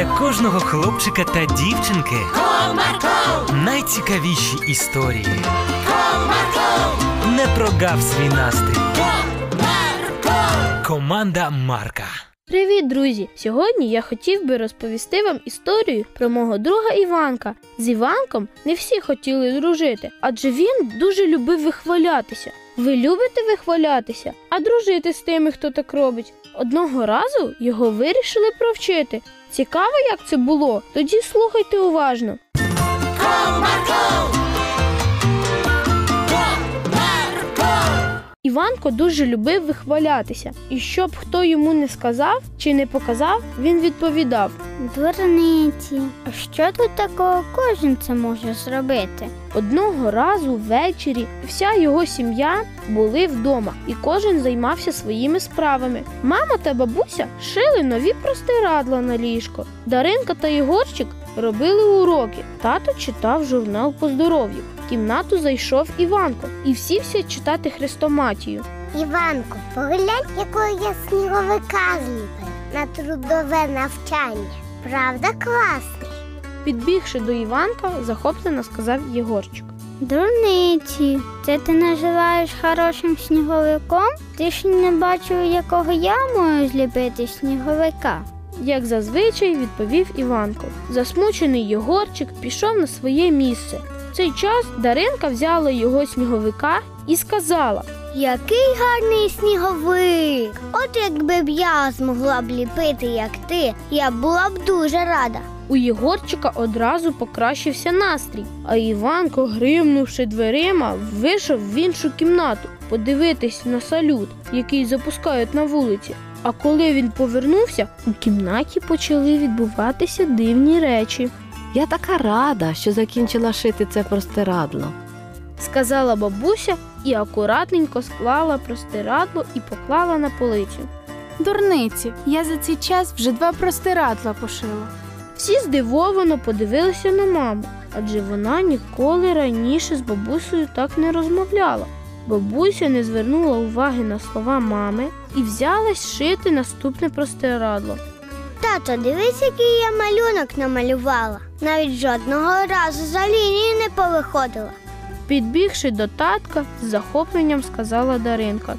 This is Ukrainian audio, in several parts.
для кожного хлопчика та дівчинки Comarco, найцікавіші історії. Comarco, Не прогав свій настрій. Comarco. Команда Марка. Привіт, друзі! Сьогодні я хотів би розповісти вам історію про мого друга Іванка. З Іванком не всі хотіли дружити, адже він дуже любив вихвалятися. Ви любите вихвалятися, а дружити з тими, хто так робить. Одного разу його вирішили провчити. Цікаво, як це було? Тоді слухайте уважно. Іванко дуже любив вихвалятися, і щоб хто йому не сказав чи не показав, він відповідав. Дурниці, а що тут такого кожен це може зробити? Одного разу ввечері вся його сім'я були вдома, і кожен займався своїми справами. Мама та бабуся шили нові простирадла на ліжко. Даринка та Єгорчик робили уроки. Тато читав журнал по здоров'ю. В кімнату зайшов Іванко і всівся читати хрестоматію. Іванко, поглянь, якого я сніговика зліпив на трудове навчання. Правда, класний? Підбігши до Іванка, захоплено сказав Єгорчик. Дурниці, це ти називаєш хорошим сніговиком? Ти ж не бачив, якого я можу зліпити сніговика. Як зазвичай відповів Іванко. Засмучений Єгорчик пішов на своє місце. В цей час Даринка взяла його сніговика і сказала: Який гарний сніговик! От якби б я змогла б ліпити, як ти, я була б дуже рада. у Єгорчика одразу покращився настрій, а Іванко, гримнувши дверима, вийшов в іншу кімнату подивитись на салют, який запускають на вулиці. А коли він повернувся, у кімнаті почали відбуватися дивні речі. Я така рада, що закінчила шити це простирадло. сказала бабуся і акуратненько склала простирадло і поклала на полицю. Дурниці, я за цей час вже два простирадла пошила. Всі здивовано подивилися на маму, адже вона ніколи раніше з бабусею так не розмовляла. Бабуся не звернула уваги на слова мами і взялась шити наступне простирадло. Тато, дивись, який я малюнок намалювала. Навіть жодного разу за лінії не повиходила. Підбігши до татка, з захопленням сказала Даринка.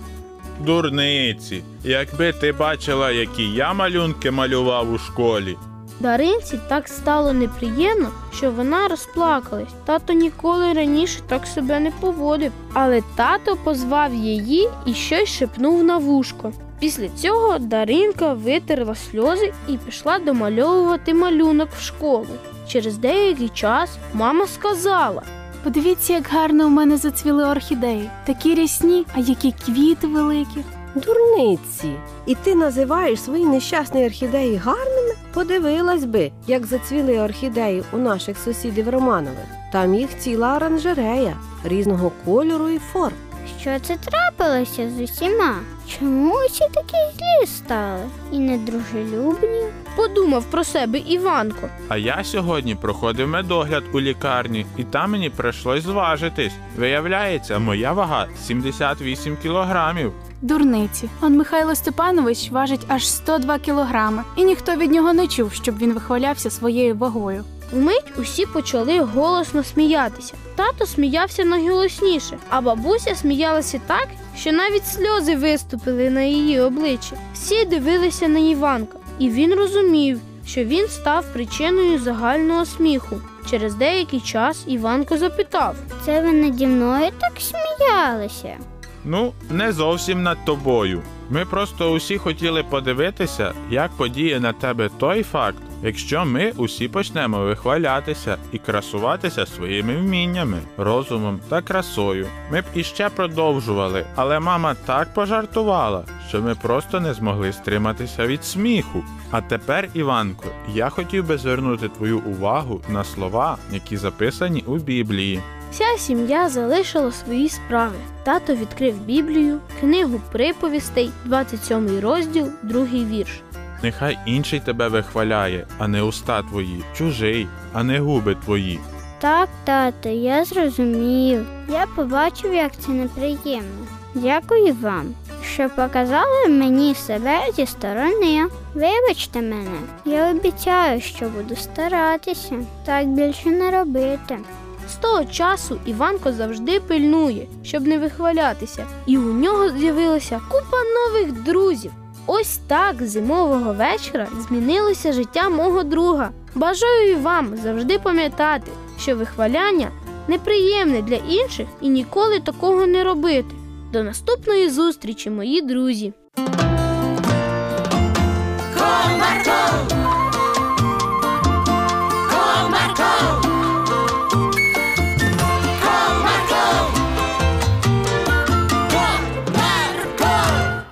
Дурниці, якби ти бачила, які я малюнки малював у школі. Даринці так стало неприємно, що вона розплакалась. Тато ніколи раніше так себе не поводив, але тато позвав її і щось шепнув на вушко. Після цього Даринка витерла сльози і пішла домальовувати малюнок в школу. Через деякий час мама сказала: Подивіться, як гарно у мене зацвіли орхідеї. Такі рясні, а які квіти великі. Дурниці. І ти називаєш свої нещасні орхідеї гарними? Подивилась би, як зацвіли орхідеї у наших сусідів Романових. Там їх ціла оранжерея різного кольору і форм. Що це трапилося з усіма? Чому усі такі злі стали і недружелюбні? подумав про себе Іванко. А я сьогодні проходив медогляд у лікарні, і там мені прийшлось зважитись. Виявляється, моя вага 78 кілограмів. Дурниці. Он Михайло Степанович важить аж 102 кілограми, і ніхто від нього не чув, щоб він вихвалявся своєю вагою. Вмить усі почали голосно сміятися. Тато сміявся найголосніше, а бабуся сміялася так, що навіть сльози виступили на її обличчі. Всі дивилися на Іванка, і він розумів, що він став причиною загального сміху. Через деякий час Іванко запитав. Це ви наді мною так сміялися? Ну, не зовсім над тобою. Ми просто усі хотіли подивитися, як подіє на тебе той факт, якщо ми усі почнемо вихвалятися і красуватися своїми вміннями, розумом та красою. Ми б іще продовжували, але мама так пожартувала, що ми просто не змогли стриматися від сміху. А тепер, Іванко, я хотів би звернути твою увагу на слова, які записані у Біблії. Вся сім'я залишила свої справи. Тато відкрив Біблію, книгу приповістей, 27 розділ, другий вірш. Нехай інший тебе вихваляє, а не уста твої, чужий, а не губи твої. Так, тато, я зрозумів. Я побачив, як це неприємно. Дякую вам. що показали мені себе зі сторони. Вибачте мене, я обіцяю, що буду старатися, так більше не робити. З того часу Іванко завжди пильнує, щоб не вихвалятися, і у нього з'явилася купа нових друзів. Ось так зимового вечора змінилося життя мого друга. Бажаю і вам завжди пам'ятати, що вихваляння неприємне для інших і ніколи такого не робити. До наступної зустрічі, мої друзі! Комарко,